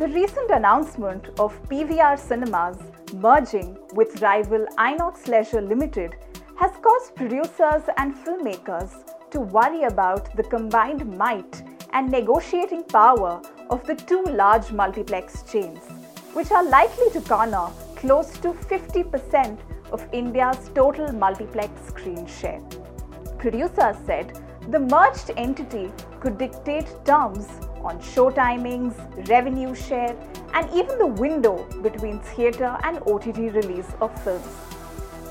The recent announcement of PVR Cinemas merging with rival Inox Leisure Limited has caused producers and filmmakers to worry about the combined might and negotiating power of the two large multiplex chains, which are likely to garner close to 50% of India's total multiplex screen share. Producers said the merged entity could dictate terms on show timings, revenue share, and even the window between theatre and OTT release of films.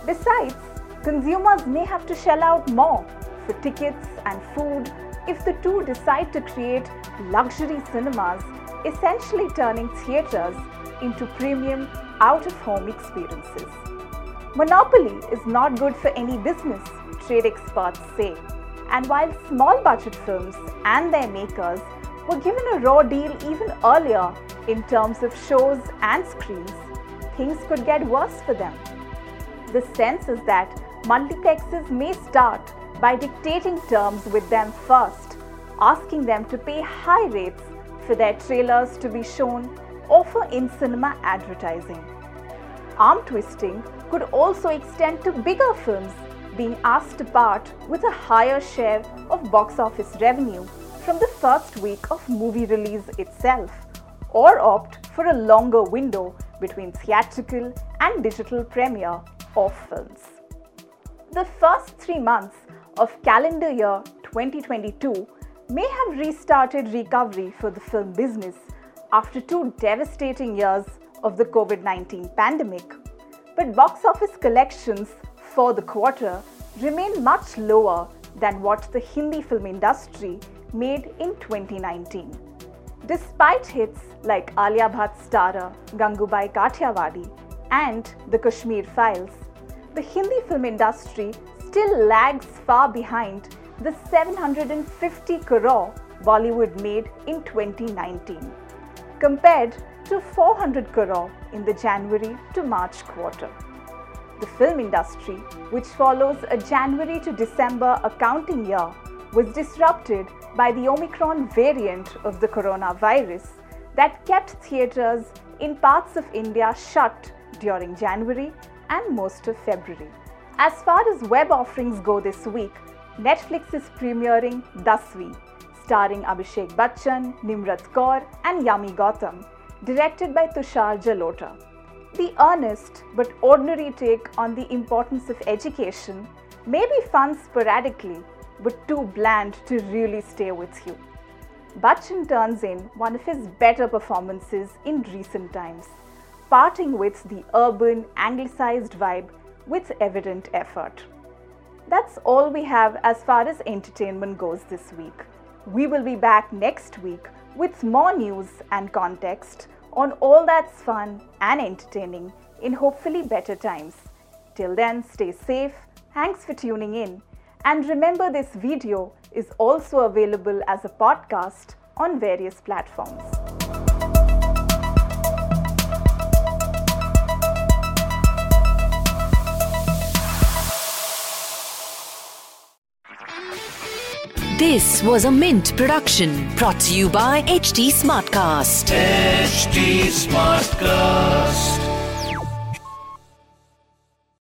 Besides, consumers may have to shell out more for tickets and food if the two decide to create luxury cinemas, essentially turning theatres into premium out of home experiences. Monopoly is not good for any business, trade experts say. And while small budget films and their makers were given a raw deal even earlier in terms of shows and screens, things could get worse for them. The sense is that multiplexes may start by dictating terms with them first, asking them to pay high rates for their trailers to be shown or for in cinema advertising. Arm twisting could also extend to bigger films being asked to part with a higher share of box office revenue from the first week of movie release itself, or opt for a longer window between theatrical and digital premiere of films. The first three months of calendar year 2022 may have restarted recovery for the film business after two devastating years of the COVID 19 pandemic. But box office collections for the quarter remain much lower than what the Hindi film industry made in 2019. Despite hits like Alia Bhatt's Tara, Gangubai Kathiawadi, and The Kashmir Files, the Hindi film industry still lags far behind the 750 crore Bollywood made in 2019, compared to 400 crore in the January to March quarter. The film industry, which follows a January to December accounting year, was disrupted by the Omicron variant of the coronavirus that kept theatres in parts of India shut during January and most of February. As far as web offerings go this week, Netflix is premiering Dasvi, starring Abhishek Bachchan, Nimrat Kaur, and Yami Gautam, directed by Tushar Jalota. The earnest but ordinary take on the importance of education may be fun sporadically, but too bland to really stay with you. Bachchan turns in one of his better performances in recent times, parting with the urban, anglicized vibe with evident effort. That's all we have as far as entertainment goes this week. We will be back next week with more news and context on all that's fun and entertaining in hopefully better times. Till then, stay safe. Thanks for tuning in. And remember, this video is also available as a podcast on various platforms. This was a Mint production brought to you by HT Smartcast. HT Smartcast.